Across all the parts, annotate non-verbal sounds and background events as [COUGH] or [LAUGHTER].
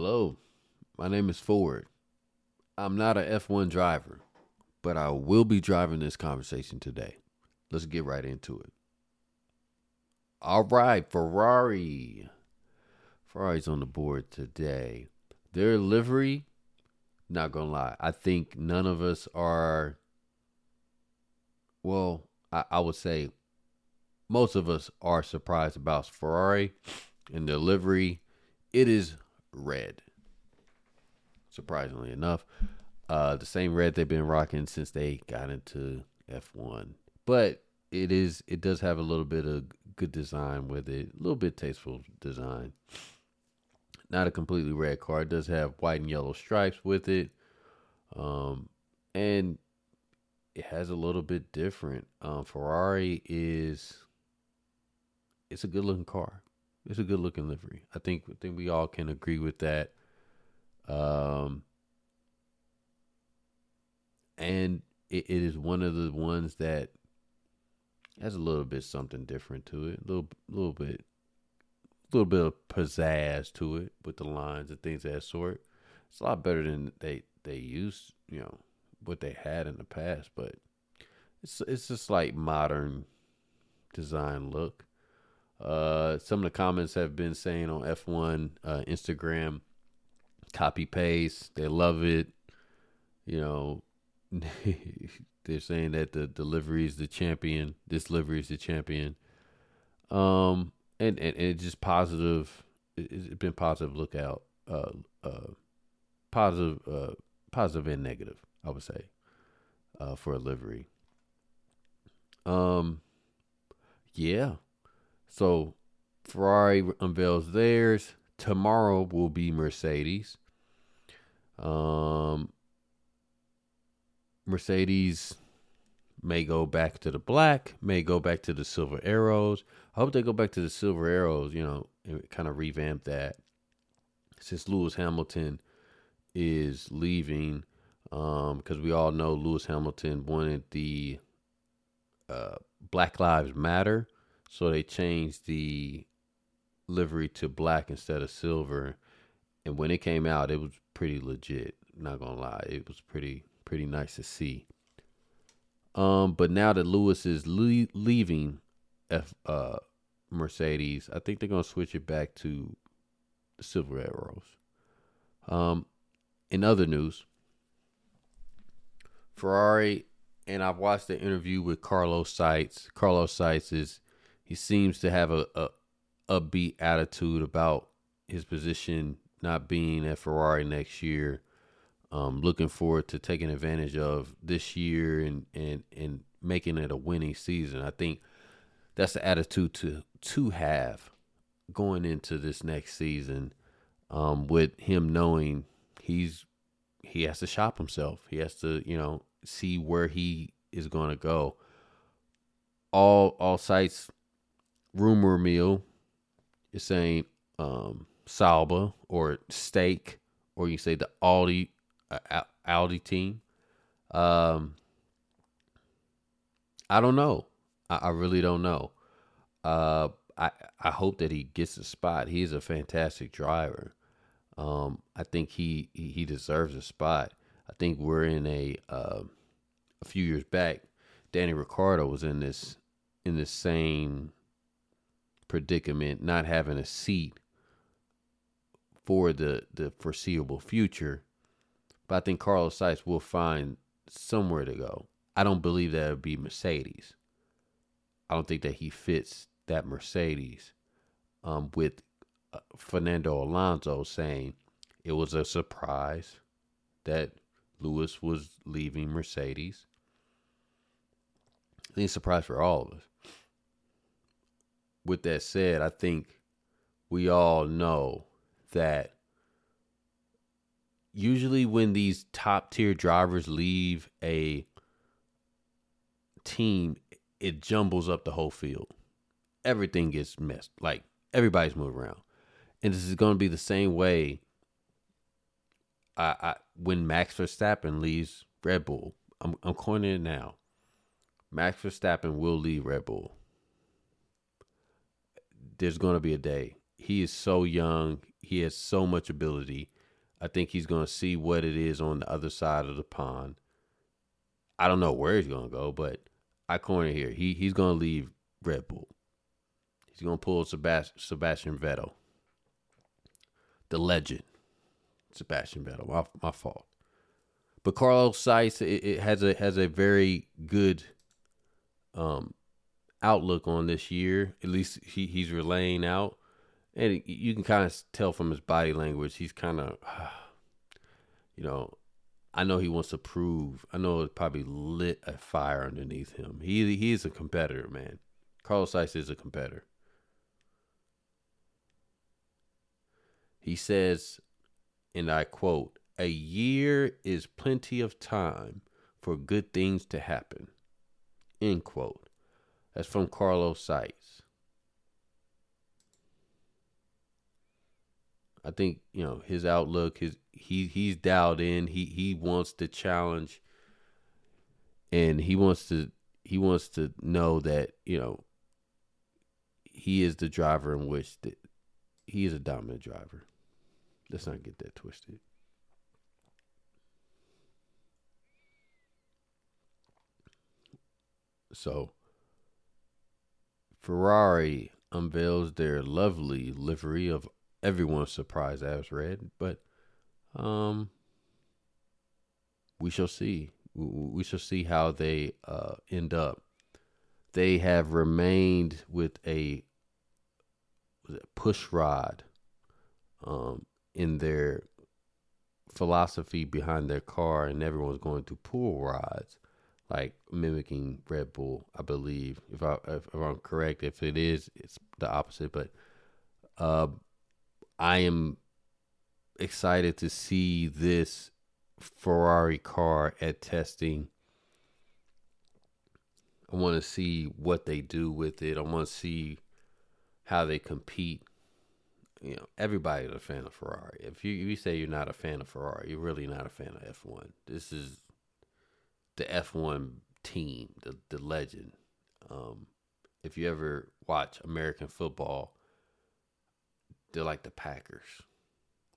Hello, my name is Ford. I'm not a F1 driver, but I will be driving this conversation today. Let's get right into it. All right, Ferrari. Ferrari's on the board today. Their livery, not gonna lie, I think none of us are. Well, I, I would say most of us are surprised about Ferrari and their livery. It is red. Surprisingly enough, uh, the same red they've been rocking since they got into F1. But it is it does have a little bit of good design with it, a little bit tasteful design. Not a completely red car. It does have white and yellow stripes with it, um, and it has a little bit different. Um, Ferrari is it's a good looking car. It's a good looking livery. I think I think we all can agree with that. Um, and it, it is one of the ones that has a little bit something different to it. A little little bit a little bit of pizzazz to it with the lines and things of that sort. It's a lot better than they they used, you know, what they had in the past, but it's it's a slight modern design look. Uh, some of the comments have been saying on F1 uh, Instagram, copy paste. They love it. You know, [LAUGHS] they're saying that the delivery is the champion. This livery is the champion. Um, and and, and it's just positive. It's been positive lookout. Uh, uh, positive, uh, positive and negative. I would say, uh, for a livery. Um, yeah. So Ferrari unveils theirs. Tomorrow will be Mercedes. Um, Mercedes may go back to the black, may go back to the silver arrows. I hope they go back to the silver arrows, you know, and kind of revamp that. Since Lewis Hamilton is leaving, because um, we all know Lewis Hamilton wanted the uh, Black Lives Matter so they changed the livery to black instead of silver. And when it came out, it was pretty legit. Not gonna lie, it was pretty pretty nice to see. Um, but now that Lewis is le- leaving F uh Mercedes, I think they're gonna switch it back to the silver arrows. Um, in other news, Ferrari and I've watched the interview with Carlos Sainz. Carlos Sainz is he seems to have a, a upbeat attitude about his position not being at Ferrari next year. Um, looking forward to taking advantage of this year and, and, and making it a winning season. I think that's the attitude to to have going into this next season. Um, with him knowing he's he has to shop himself. He has to, you know, see where he is going to go. All all sites rumor mill is saying um, Sauber or Stake, or you say the Audi uh, Audi team. Um, I don't know. I, I really don't know. Uh, I I hope that he gets a spot. He's a fantastic driver. Um, I think he, he, he deserves a spot. I think we're in a uh, a few years back. Danny Ricciardo was in this in the same predicament, not having a seat for the the foreseeable future. But I think Carlos Sainz will find somewhere to go. I don't believe that would be Mercedes. I don't think that he fits that Mercedes. Um, with uh, Fernando Alonso saying it was a surprise that Lewis was leaving Mercedes. I think surprise for all of us with that said, I think we all know that usually when these top tier drivers leave a team, it jumbles up the whole field. Everything gets messed. Like everybody's moving around. And this is going to be the same way I, I when Max Verstappen leaves Red Bull. I'm, I'm coining it now. Max Verstappen will leave Red Bull there's going to be a day he is so young. He has so much ability. I think he's going to see what it is on the other side of the pond. I don't know where he's going to go, but I corner here. He he's going to leave Red Bull. He's going to pull Sebast- Sebastian Vettel, the legend, Sebastian Vettel. My my fault. But Carlos Sainz it, it has a has a very good um outlook on this year. At least he, he's relaying out, and you can kind of tell from his body language. He's kind of, [SIGHS] you know, I know he wants to prove. I know it probably lit a fire underneath him. He he is a competitor, man. Carlos Sainz is a competitor. He says, and I quote, "A year is plenty of time for good things to happen." End quote. That's from Carlos Sainz. I think you know his outlook. His he he's dialed in. He he wants to challenge, and he wants to he wants to know that you know he is the driver in which that he is a dominant driver. Let's not get that twisted. So Ferrari unveils their lovely livery of everyone's surprise as red, but um we shall see. We shall see how they uh, end up. They have remained with a push rod um, in their philosophy behind their car, and everyone's going to pull rods like mimicking Red Bull, I believe. If I if, if I'm correct, if it is, it's the opposite. But uh, I am excited to see this Ferrari car at testing. I want to see what they do with it. I want to see how they compete. You know, everybody's a fan of Ferrari. If you, if you say you're not a fan of Ferrari, you're really not a fan of F1. This is the F1 team, the the legend. Um, if you ever watch American football, they're like the Packers.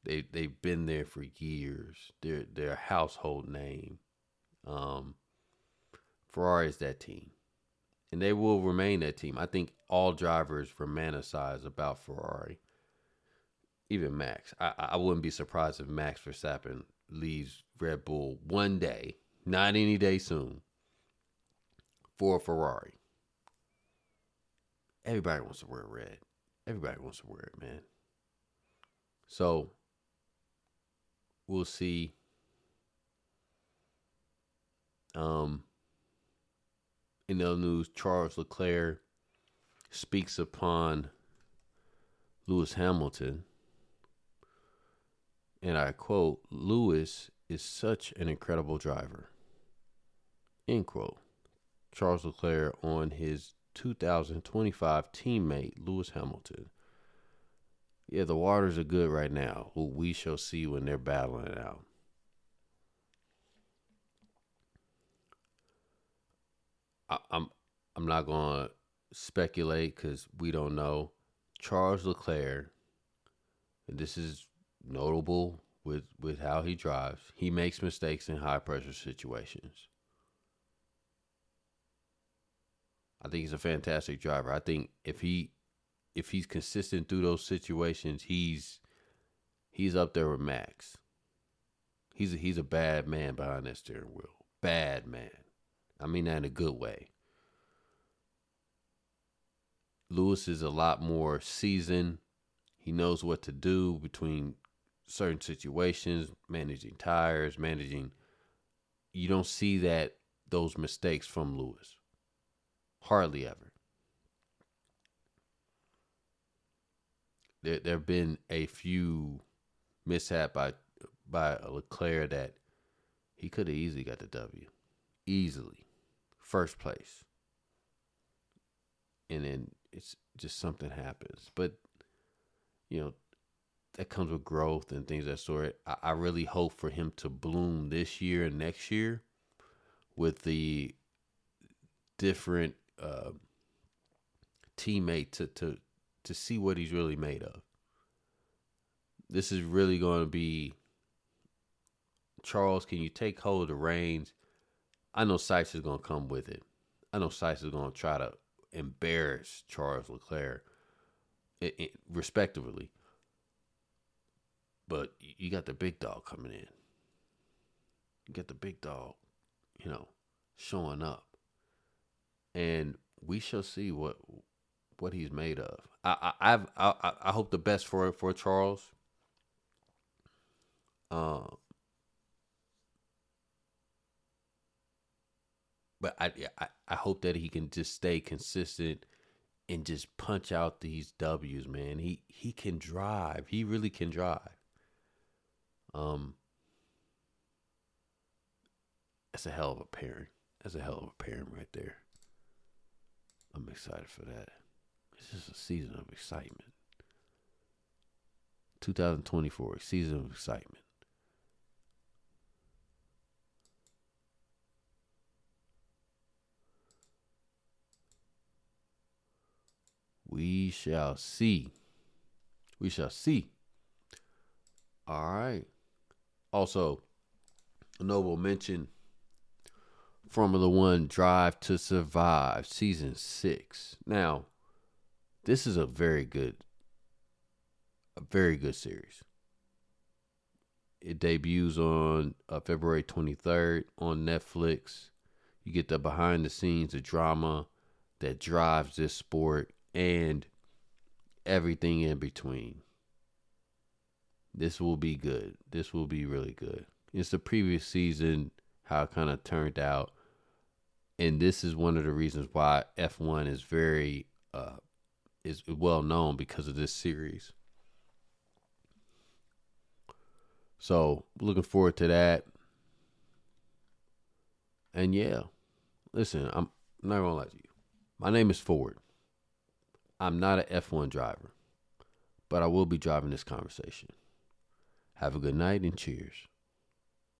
They they've been there for years. They're they're a household name. Um, Ferrari is that team, and they will remain that team. I think all drivers romanticize about Ferrari. Even Max, I I wouldn't be surprised if Max Verstappen leaves Red Bull one day not any day soon, for a Ferrari. Everybody wants to wear red. Everybody wants to wear it, man. So we'll see. Um, in the news, Charles Leclerc speaks upon Lewis Hamilton. And I quote Lewis is such an incredible driver. End quote. Charles Leclerc on his 2025 teammate Lewis Hamilton. Yeah, the waters are good right now. Well, we shall see when they're battling it out. I, I'm I'm not gonna speculate because we don't know. Charles Leclerc, and this is notable with with how he drives. He makes mistakes in high pressure situations. I think he's a fantastic driver. I think if he if he's consistent through those situations, he's he's up there with Max. He's a, he's a bad man behind that steering wheel. Bad man. I mean that in a good way. Lewis is a lot more seasoned. He knows what to do between certain situations, managing tires, managing. You don't see that those mistakes from Lewis. Hardly ever. There there have been a few mishap by by Leclerc that he could have easily got the W. Easily. First place. And then it's just something happens. But you know, that comes with growth and things that sort. I, I really hope for him to bloom this year and next year with the different uh, teammate to to to see what he's really made of. this is really going to be Charles. Can you take hold of the reins? I know Sainz is going to come with it. I know Sainz is going to try to embarrass Charles Leclerc, it, it, respectively. But you got the big dog coming in. You got the big dog, you know, showing up, and we shall see what what he's made of. I I I've, I, I hope the best for for Charles. Uh, but I, I I hope that he can just stay consistent and just punch out these W's, man. He he can drive. He really can drive. Um, that's a hell of a pairing. That's a hell of a pairing right there. I'm excited for that. It's just a season of excitement. 2024, season of excitement. We shall see. We shall see. All right. Also, a noble mention Formula One Drive to Survive Season 6. Now, this is a very good, a very good series. It debuts on uh, February 23rd on Netflix. You get the behind the scenes, the drama that drives this sport, and everything in between. This will be good. This will be really good. It's the previous season, how it kind of turned out. And this is one of the reasons why F1 is very uh, is well known because of this series. So looking forward to that. And yeah, listen, I'm not gonna lie to you. My name is Ford. I'm not an F1 driver, but I will be driving this conversation. Have a good night and cheers.